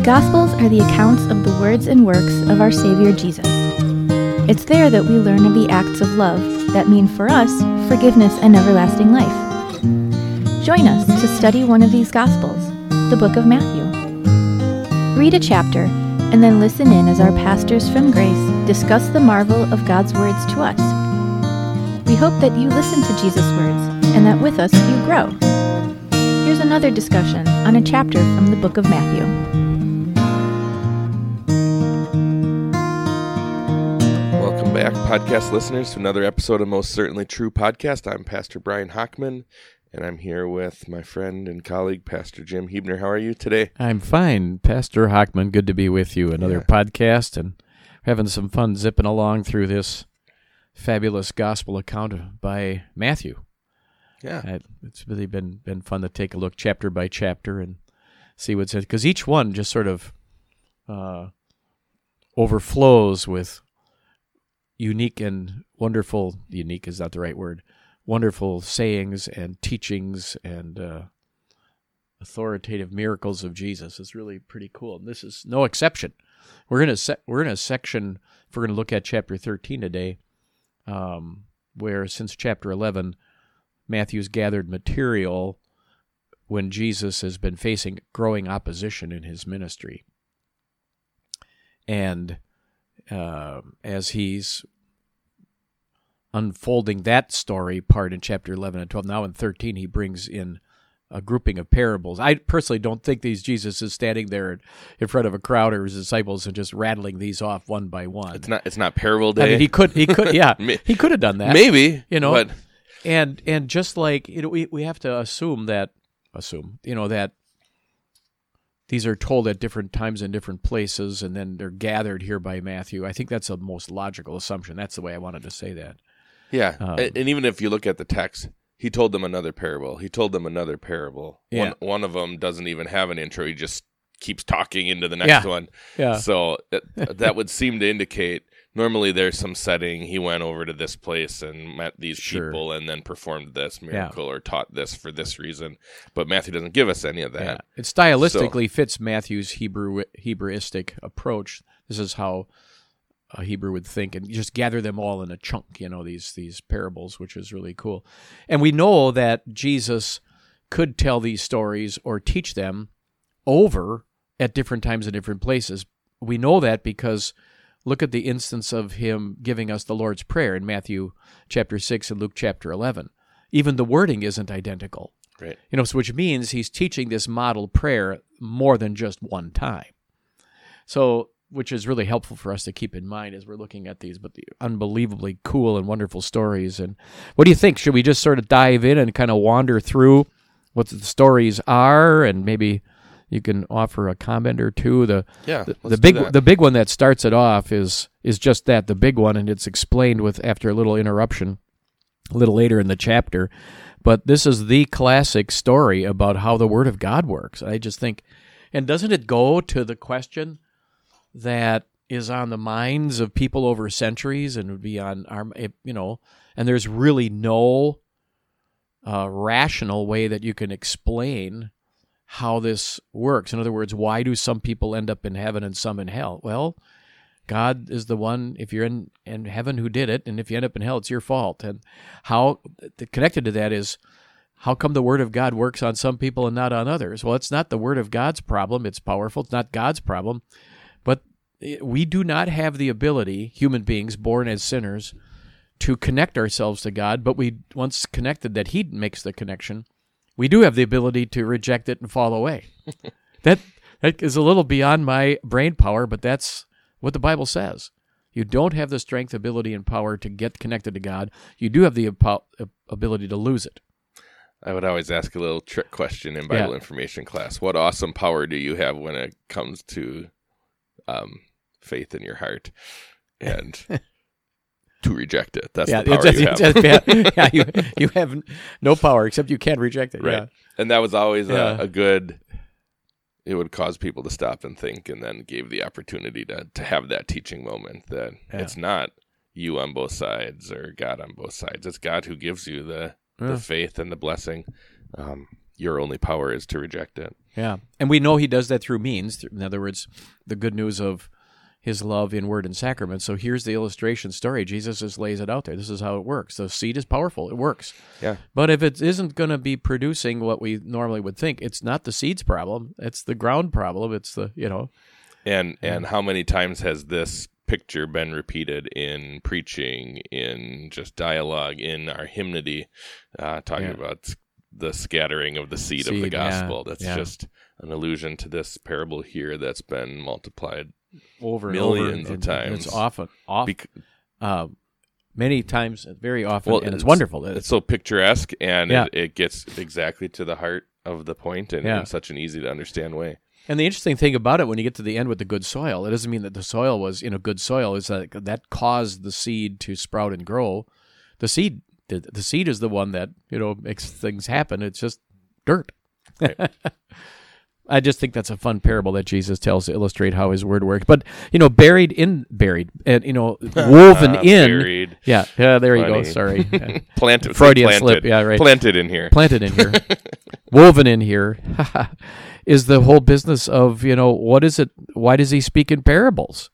The Gospels are the accounts of the words and works of our Savior Jesus. It's there that we learn of the acts of love that mean for us forgiveness and everlasting life. Join us to study one of these Gospels, the book of Matthew. Read a chapter and then listen in as our pastors from Grace discuss the marvel of God's words to us. We hope that you listen to Jesus' words and that with us you grow. Here's another discussion on a chapter from the book of Matthew. Back, podcast listeners, to another episode of Most Certainly True podcast. I'm Pastor Brian Hockman, and I'm here with my friend and colleague, Pastor Jim Huebner. How are you today? I'm fine, Pastor Hockman. Good to be with you. Another Yeah. podcast and having some fun zipping along through this fabulous gospel account by Matthew. Yeah. Uh, It's really been been fun to take a look chapter by chapter and see what's it because each one just sort of uh, overflows with unique and wonderful. Unique is not the right word. Wonderful sayings and teachings and uh, authoritative miracles of Jesus. It's really pretty cool. And this is no exception. We're in a se- we're in a section. If we're going to look at chapter thirteen today, um, where since chapter eleven. Matthew's gathered material when Jesus has been facing growing opposition in his ministry. And uh, as he's unfolding that story part in chapter 11 and 12, now in 13, he brings in a grouping of parables. I personally don't think these Jesus is standing there in front of a crowd or his disciples and just rattling these off one by one. It's not. It's not parable day. I mean, he could, he could, yeah, he could have done that Maybe you know, but and and just like you know, we we have to assume that assume you know that these are told at different times in different places, and then they're gathered here by Matthew. I think that's the most logical assumption. That's the way I wanted to say that. yeah. Um, and, and even if you look at the text, he told them another parable. He told them another parable. Yeah. One one of them doesn't even have an intro. He just keeps talking into the next Yeah. one. Yeah, So that, that would seem to indicate normally there's some setting. He went over to this place and met these Sure. people and then performed this miracle or taught this for this reason. But Matthew doesn't give us any of that. yeah. It stylistically fits Matthew's Hebrew Hebrewistic approach. This is how a Hebrew would think, and just gather them all in a chunk. You know these these parables, which is really cool. And we know that Jesus could tell these stories or teach them over at different times in different places. We know that because look at the instance of him giving us the Lord's Prayer in Matthew chapter 6 and Luke chapter 11. Even the wording isn't identical. Right. You know, so which means he's teaching this model prayer more than just one time. So, which is really helpful for us to keep in mind as we're looking at these, but the unbelievably cool and wonderful stories. And what do you think? Should we just sort of dive in and kind of wander through what the stories are, and maybe you can offer a comment or two? The Yeah. the, the big the big one that starts it off is is just that the big one, and it's explained with after a little interruption a little later in the chapter. But this is the classic story about how the Word of God works. I just think, and doesn't it go to the question that is on the minds of people over centuries and would be on our, you know, and there's really no uh, rational way that you can explain how this works. In other words, why do some people end up in heaven and some in hell? Well, God is the one, if you're in, in heaven, who did it, and if you end up in hell, it's your fault. And how connected to that is how come the Word of God works on some people and not on others? Well, it's not the Word of God's problem. It's powerful. It's not God's problem. But eh, we do not have the ability, human beings born as sinners, to connect ourselves to God. But we, once connected, that He makes the connection, we do have the ability to reject it and fall away. that that is a little beyond my brain power, but that's what the Bible says. You don't have the strength, ability, and power to get connected to God. You do have the apo- ability to lose it. I would always ask a little trick question in Bible Yeah. information class. What awesome power do you have when it comes to um, faith in your heart and to reject it? That's the power it's- you have. it's- yeah, yeah, you, you have no power except you can reject it. right. Yeah. And that was always Yeah. a, a good. It would cause people to stop and think, and then gave the opportunity to to have that teaching moment that Yeah. it's not you on both sides or God on both sides. It's God who gives you the Yeah. the faith and the blessing. Um, your only power is to reject it. Yeah. And we know he does that through means. In other words, the good news of his love in word and sacrament. So here's the illustration story. Jesus just lays it out there. This is how it works. The seed is powerful. It works. Yeah. But if it isn't going to be producing what we normally would think, it's not the seed's problem. It's the ground problem. It's the, you know, And and how many times has this picture been repeated in preaching, in just dialogue, in our hymnody, uh, talking Yeah. about the scattering of the seed, of the Seed, yeah, gospel? That's yeah. just an allusion to this parable here that's been multiplied. Over and Millions over. of and- and It's times. often, off, Bec- uh, many times, very often, Well, and it's it's- wonderful. it's so picturesque and Yeah. it, it gets exactly to the heart of the point and Yeah. in such an easy to understand way. And the interesting thing about it, when you get to the end with the good soil, it doesn't mean that the soil was in a good soil. Is that that caused the seed to sprout and grow? The seed, the, the seed is the one that you know makes things happen. It's just dirt. I just think that's a fun parable that Jesus tells to illustrate how His word works. But you know, buried in, buried, and you know, woven Uh, in. buried. Yeah, yeah. There you go. Sorry. Yeah. Planted, Freudian planted, slip, yeah, right. Planted in here. planted in here, woven in here, is the whole business of you know what is it? Why does he speak in parables?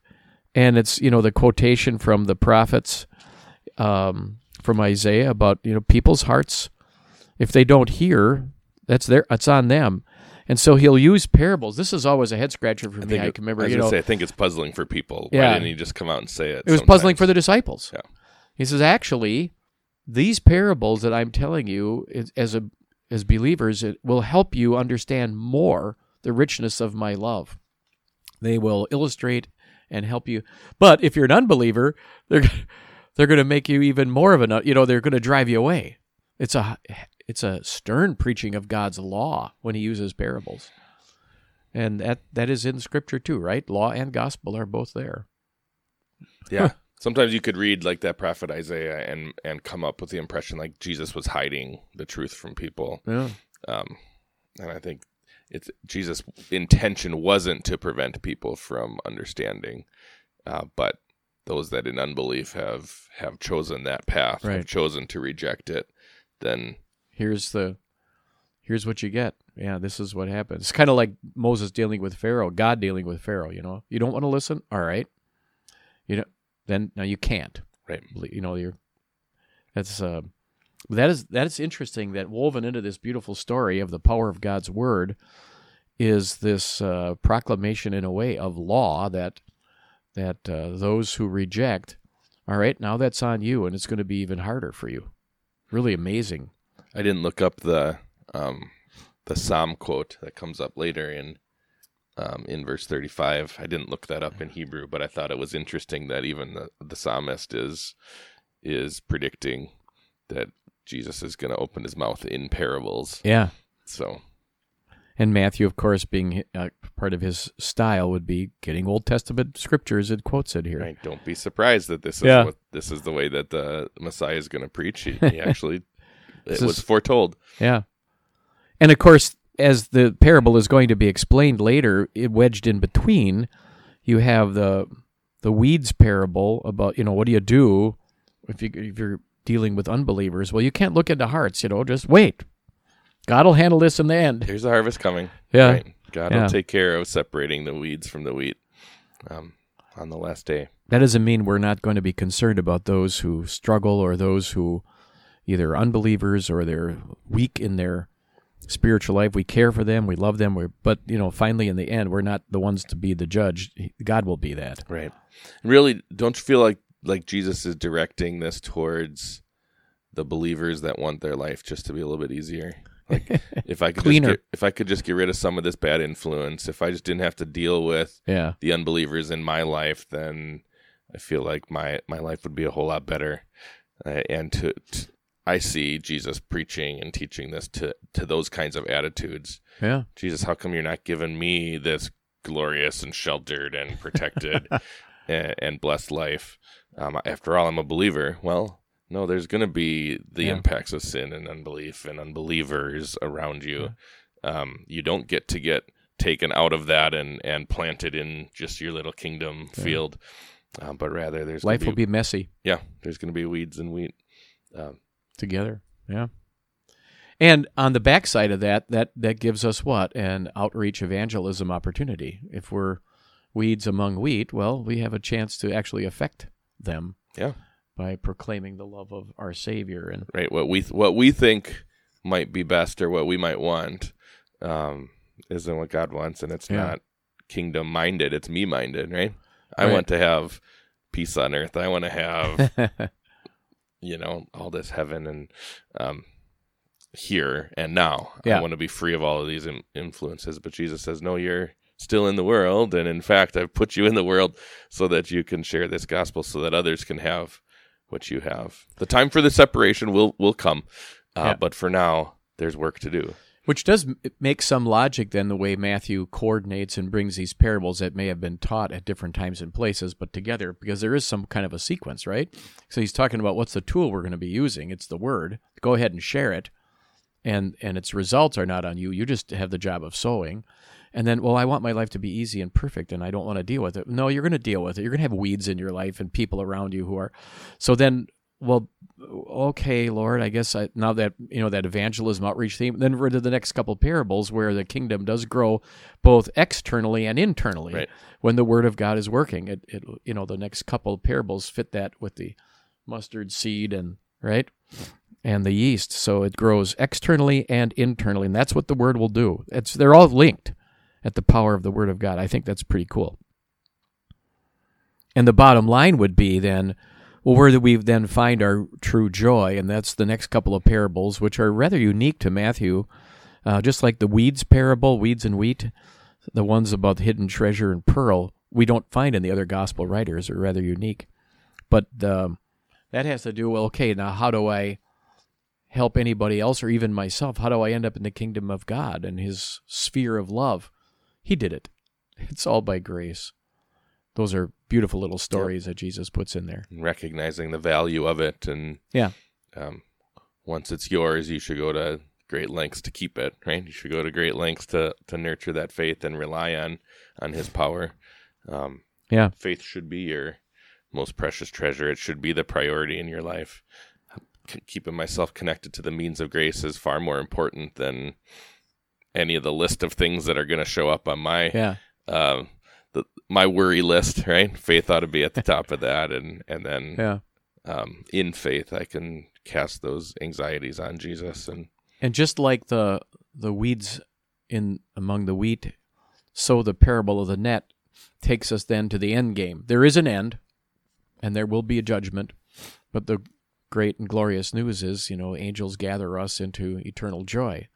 And it's you know the quotation from the prophets, um, from Isaiah about you know people's hearts, if they don't hear, that's their it's on them, and so he'll use parables. This is always a head scratcher for me. think I can remember I was you know say, I think it's puzzling for people. Yeah. Why didn't he just come out and say it? it was puzzling for the disciples. Yeah. He says, actually, these parables that I'm telling you as a as believers, it will help you understand more the richness of my love. They will illustrate and help you. But if you're an unbeliever, they're they're going to make you even more of an you know they're going to drive you away. It's a it's a stern preaching of God's law when he uses parables. And that that is in scripture too, right? Law and gospel are both there. Yeah. Sometimes you could read like that prophet Isaiah and and come up with the impression like Jesus was hiding the truth from people. Yeah. Um, and I think it's Jesus' intention wasn't to prevent people from understanding, uh, but those that in unbelief have have chosen that path, Right. have chosen to reject it, then here's the here's what you get. Yeah this is what happens. It's kind of like moses dealing with pharaoh god dealing with pharaoh you know? You don't want to listen? All right. You know then now you can't. Right. you know you're that's uh that is that is interesting that woven into this beautiful story of the power of god's word is this uh, proclamation in a way of law that that uh, those who reject all right now that's on you and it's going to be even harder for you really amazing I didn't look up the um, the psalm quote that comes up later in um, in verse thirty five. I didn't look that up in Hebrew, but I thought it was interesting that even the, the psalmist is is predicting that Jesus is going to open his mouth in parables. yeah So And Matthew, of course, being uh, part of his style, would be getting Old Testament scriptures and quotes it here. right, don't be surprised that this is Yeah. what this is the way that the Messiah is going to preach. He, he actually it was is- foretold. Yeah. And of course, as the parable is going to be explained later, it wedged in between, you have the the weeds parable about you know what do you do if you if you're dealing with unbelievers? Well, you can't look into hearts. You know, just wait. God will handle this in the end. Here's the harvest coming. Yeah. Right. God Yeah. will take care of separating the weeds from the wheat um, on the last day. That doesn't mean we're not going to be concerned about those who struggle or those who either unbelievers or they're weak in their spiritual life. We care for them, we love them, we but you know, finally in the end, we're not the ones to be the judge. God will be that. Right. Really, don't you feel like like Jesus is directing this towards the believers that want their life just to be a little bit easier? Like if I could just get, if I could just get rid of some of this bad influence, if I just didn't have to deal with Yeah. the unbelievers in my life, then I feel like my my life would be a whole lot better. Uh, and to, to I see Jesus preaching and teaching this to to those kinds of attitudes. Yeah. Jesus, how come you're not giving me this glorious and sheltered and protected and, and blessed life? Um, after all, I'm a believer. Well, no, there's going to be the Yeah. impacts of sin and unbelief and unbelievers around you. Um, you don't get to get taken out of that and, and planted in just your little kingdom Yeah. field, um, but rather there's Life will be messy yeah, there's going to be weeds and wheat. Um, together. Yeah. And on the backside of that, that that gives us what an outreach evangelism opportunity. If we're weeds among wheat, well, we have a chance to actually affect them Yeah. By proclaiming the love of our Savior. And Right. What we what we think might be best or what we might want um, isn't what God wants, and it's Yeah. not kingdom minded. It's me minded. Right. I Right. want to have peace on earth. I want to have you know all this heaven and um, here and now. Yeah. I want to be free of all of these in- influences. But Jesus says, no, you're still in the world, and in fact, I've put you in the world so that you can share this gospel, so that others can have what you have. The time for the separation will will come, uh, Yeah. but for now, there's work to do. Which does make some logic then the way Matthew coordinates and brings these parables that may have been taught at different times and places, but together because there is some kind of a sequence, right? So he's talking about what's the tool we're going to be using. It's the word. Go ahead and share it, and and its results are not on you. You just have the job of sowing. And then, well, I want my life to be easy and perfect, and I don't want to deal with it. No, you're going to deal with it. You're going to have weeds in your life and people around you who are. So then, well, okay, Lord, I guess I, now that you know that evangelism outreach theme, then we're to the next couple parables where the kingdom does grow both externally and internally Right. when the word of God is working. It, it you know the next couple parables fit that with the mustard seed and right and the yeast, so it grows externally and internally, and that's what the word will do. It's they're all linked at the power of the word of God. I think that's pretty cool. And the bottom line would be then, well, where do we then find our true joy? And that's the next couple of parables, which are rather unique to Matthew, uh, just like the weeds parable, weeds and wheat, the ones about hidden treasure and pearl, we don't find in the other gospel writers, are rather unique. But um, that has to do, well, okay, now how do I help anybody else or even myself? How do I end up in the kingdom of God and his sphere of love? He did it. It's all by grace. Those are beautiful little stories that Jesus puts in there. Recognizing the value of it, and Yeah. um, once it's yours, you should go to great lengths to keep it. Right, you should go to great lengths to to nurture that faith and rely on on His power. Um, Yeah. faith should be your most precious treasure. It should be the priority in your life. Keeping myself connected to the means of grace is far more important than any of the list of things that are going to show up on my Yeah. uh, the, my worry list. Right, faith ought to be at the top of that, and and then Yeah. um, in faith, I can cast those anxieties on Jesus. And And just like the the weeds in among the wheat, so the parable of the net takes us then to the end game. There is an end, and there will be a judgment, but the great and glorious news is, you know, angels gather us into eternal joy.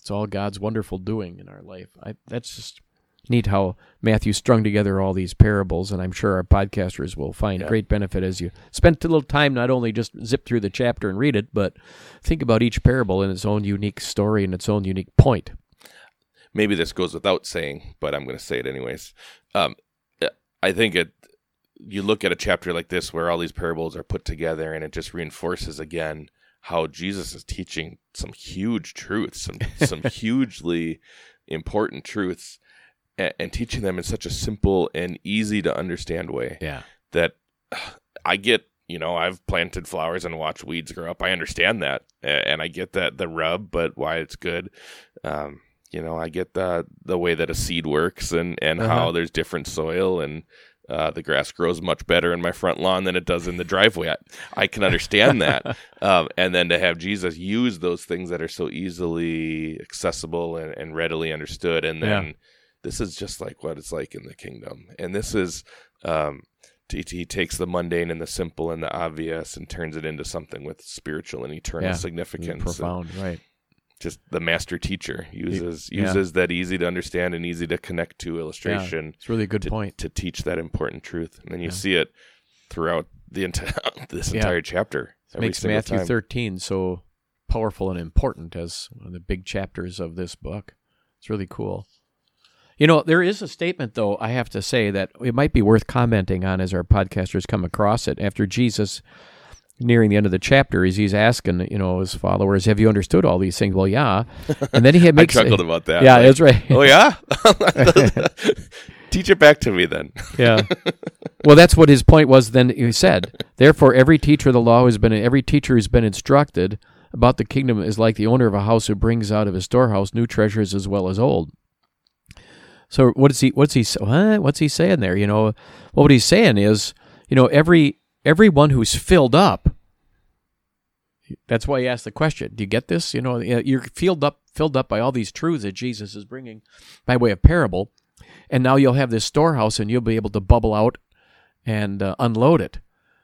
It's all God's wonderful doing in our life. I, that's just neat how Matthew strung together all these parables, and I'm sure our podcasters will find Yeah. great benefit as you spend a little time not only just zip through the chapter and read it, but think about each parable in its own unique story and its own unique point. maybe this goes without saying, but I'm going to say it anyways. Um, I think it. You look at a chapter like this where all these parables are put together, and it just reinforces again how Jesus is teaching some huge truths, some some hugely important truths, and, and teaching them in such a simple and easy to understand way. Yeah. that I get, you know, I've planted flowers and watched weeds grow up. I understand that, and I get that the rub, but why it's good. Um, you know, I get the the way that a seed works and and how Uh-huh. there's different soil and. Uh, the grass grows much better in my front lawn than it does in the driveway. I, I can understand that, um, and then to have Jesus use those things that are so easily accessible and, and readily understood, and then Yeah. this is just like what it's like in the kingdom, and this is um, he, he takes the mundane and the simple and the obvious and turns it into something with spiritual and eternal Yeah. significance. and Profound, right. Just the master teacher uses Yeah. uses that easy to understand and easy to connect to illustration It's really a good to, point. to teach that important truth, and then you Yeah. see it throughout the entire this Yeah. entire chapter. every makes Matthew time. 13 so powerful and important as one of the big chapters of this book. It's really cool. You know, there is a statement, though, I have to say that it might be worth commenting on as our podcasters come across it. After Jesus, nearing the end of the chapter, is he's asking, you know, his followers, "Have you understood all these things?" Well, yeah. And then he I makes chuckled about that. Yeah, Like, that's right. oh yeah, teach it back to me then. Yeah. well, that's what his point was. Then he said, "Therefore, every teacher of the law has been every teacher who's been instructed about the kingdom is like the owner of a house who brings out of his storehouse new treasures as well as old. So what is he? What's he? What? What's he saying there? You know, well, what he's saying is, you know, every everyone who's filled up. That's why he asked the question. Do you get this? You know, you're filled up, filled up by all these truths that Jesus is bringing by way of parable, and now you'll have this storehouse, and you'll be able to bubble out and uh, unload it.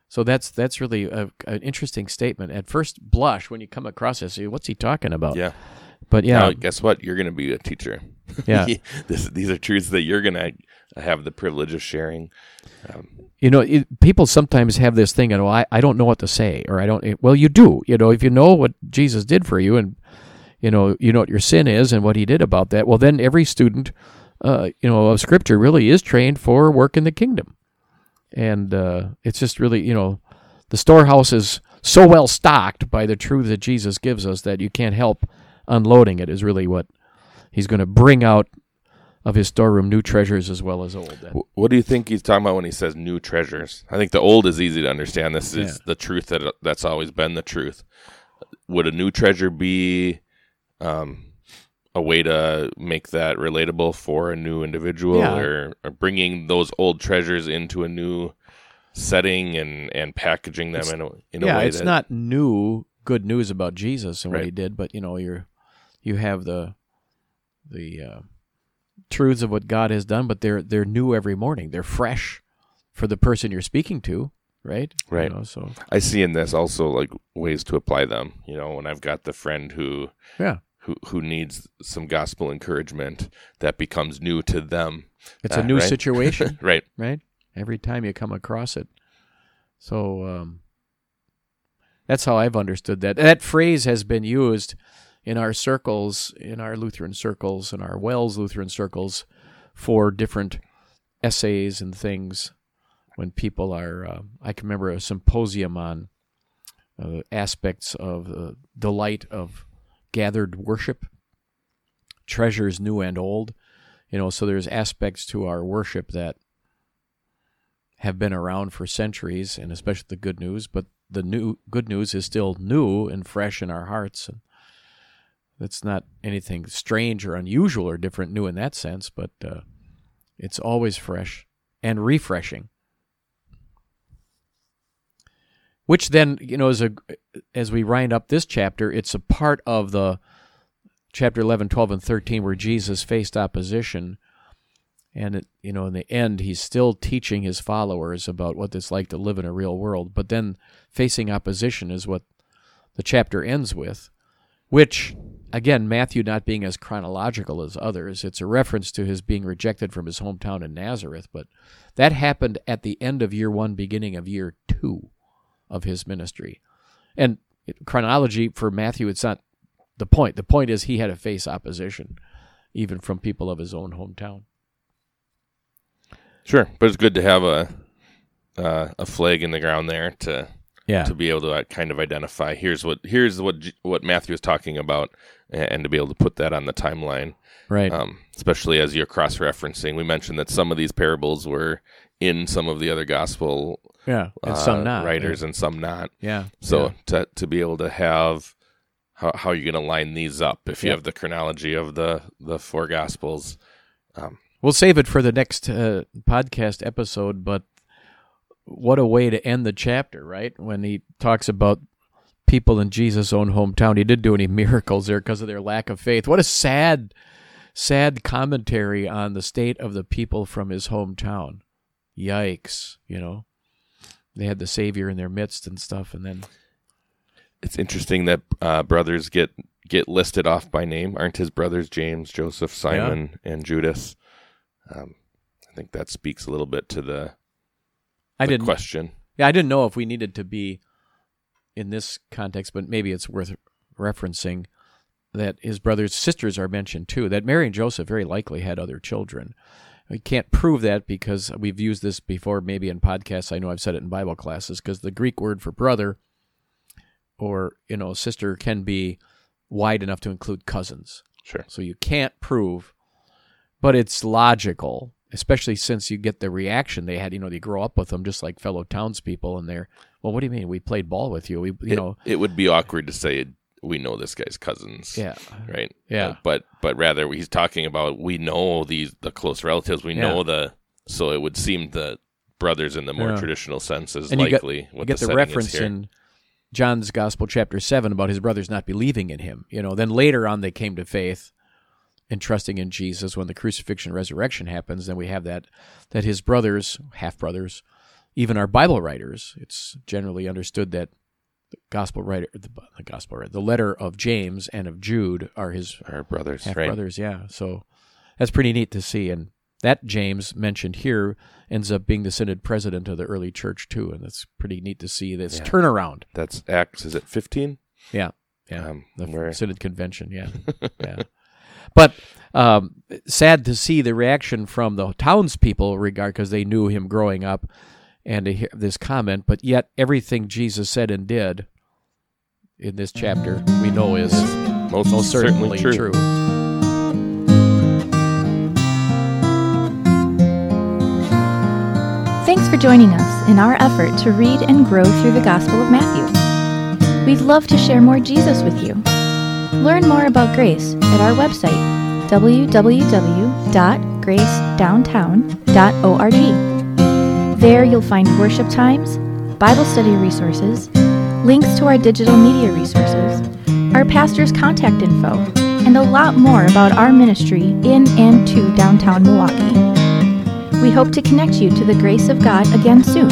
So that's that's really a, an interesting statement. At first blush, when you come across this, what's he talking about? Yeah. But yeah, Now, guess what? You're going to be a teacher. Yeah. this, these are truths that you're going to have the privilege of sharing. Um, you know, it, people sometimes have this thing, you know, I, I don't know what to say, or I don't, well, you do. You know, if you know what Jesus did for you and, you know, you know what your sin is and what he did about that, well, then every student, uh, you know, of Scripture really is trained for work in the kingdom. And uh, it's just really, you know, the storehouse is so well stocked by the truth that Jesus gives us that you can't help unloading it, is really what he's going to bring out of his storeroom new treasures as well as old. What do you think he's talking about when he says new treasures? I think the old is easy to understand. This is Yeah. the truth that that's always been the truth. Would a new treasure be um, a way to make that relatable for a new individual, Yeah. or, or bringing those old treasures into a new setting and, and packaging them It's- in a in a yeah, way it's that not new good news about Jesus and what Right. he did, but you know, you're you have the the uh, truths of what God has done, but they're they're new every morning. They're fresh for the person you're speaking to, right? You Right. know, so I see in this also like ways to apply them. You know, when I've got the friend who yeah, who who needs some gospel encouragement that becomes new to them. it's Uh, a new right? situation, right. right? Every time you come across it. So um, that's how I've understood that. That phrase has been used in our circles, in our Lutheran circles, in our WELS Lutheran circles, for different essays and things. When people are, uh, I can remember a symposium on uh, aspects of the delight of gathered worship, treasures new and old. You know, so there's aspects to our worship that have been around for centuries, and especially the good news. But the new good news is still new and fresh in our hearts, and that's not anything strange or unusual or different, new in that sense. But uh, it's always fresh and refreshing. Which then, you know, as a as we wind up this chapter, it's a part of the chapter 11, 12, and 13 where Jesus faced opposition and it, you know in the end he's still teaching his followers about what it's like to live in a real world but then facing opposition is what the chapter ends with which again matthew not being as chronological as others it's a reference to his being rejected from his hometown in nazareth but that happened at the end of year one beginning of year two of his ministry. And chronology for matthew it's not the point. The point is he had to face opposition even from people of his own hometown. Sure, but it's good to have a uh, a flag in the ground there to yeah to be able to uh, kind of identify here's what here's what what Matthew is talking about and, to be able to put that on the timeline. right Um, especially as you're cross referencing, we mentioned that some of these parables were in some of the other gospel Yeah, and uh, some not writers and some not. Yeah. So yeah. to to be able to have how how you're going to line these up if you Yeah. have the chronology of the the four gospels. we'll save it for the next uh, podcast episode. But what a way to end the chapter, right? When he talks about people in Jesus' own hometown, he didn't do any miracles there because of their lack of faith. What a sad, sad commentary on the state of the people from his hometown. Yikes! You know, they had the Savior in their midst and stuff, and then It's interesting that uh, brothers get get listed off by name. Aren't his brothers James, Joseph, Simon, and Judas? Um, I think that speaks a little bit to the, I didn't. question. Yeah, I didn't know if we needed to be in this context, but maybe it's worth referencing that his brothers sisters are mentioned too. That Mary and Joseph very likely had other children. We can't prove that because we've used this before, maybe in podcasts. I know I've said it in Bible classes because the Greek word for brother or you know sister can be wide enough to include cousins. Sure. So you can't prove, but it's logical, especially since you get the reaction they had. You know, they grow up with them just like fellow townspeople, and they're, well, what do you mean? We played ball with you. We, you it, know, it would be awkward to say we know this guy's cousins. Yeah. Right. Yeah. Uh, but but rather he's talking about we know these the close relatives. We know the so it would seem the brothers in the more Yeah. traditional sense is And you get- likely You what get the, the, reference in John's Gospel, chapter 7, about his brothers not believing in him. You know, then later on they came to faith and trusting in Jesus when the crucifixion resurrection happens. Then we have that, that his brothers, half brothers, even our Bible writers, it's generally understood that the gospel writer, the, the gospel writer, the letter of James and of Jude are his Our brothers, half right? brothers. Yeah, so that's pretty neat to see. And that James mentioned here ends up being the synod president of the early church too, and that's pretty neat to see this Yeah. turnaround. That's Acts. Is it fifteen? Yeah, yeah, Um, the where- synod convention. Yeah, yeah. But um, sad to see the reaction from the townspeople regard because they knew him growing up, and to hear this comment. But yet, everything Jesus said and did in this chapter, we know is Most, most certainly, true. Thanks for joining us in our effort to read and grow through the Gospel of Matthew. We'd love to share more Jesus with you. Learn more about Grace at our website, www.gracedowntown.org. There you'll find worship times, Bible study resources, links to our digital media resources, our pastor's contact info, and a lot more about our ministry in and to downtown Milwaukee. We hope to connect you to the grace of God again soon.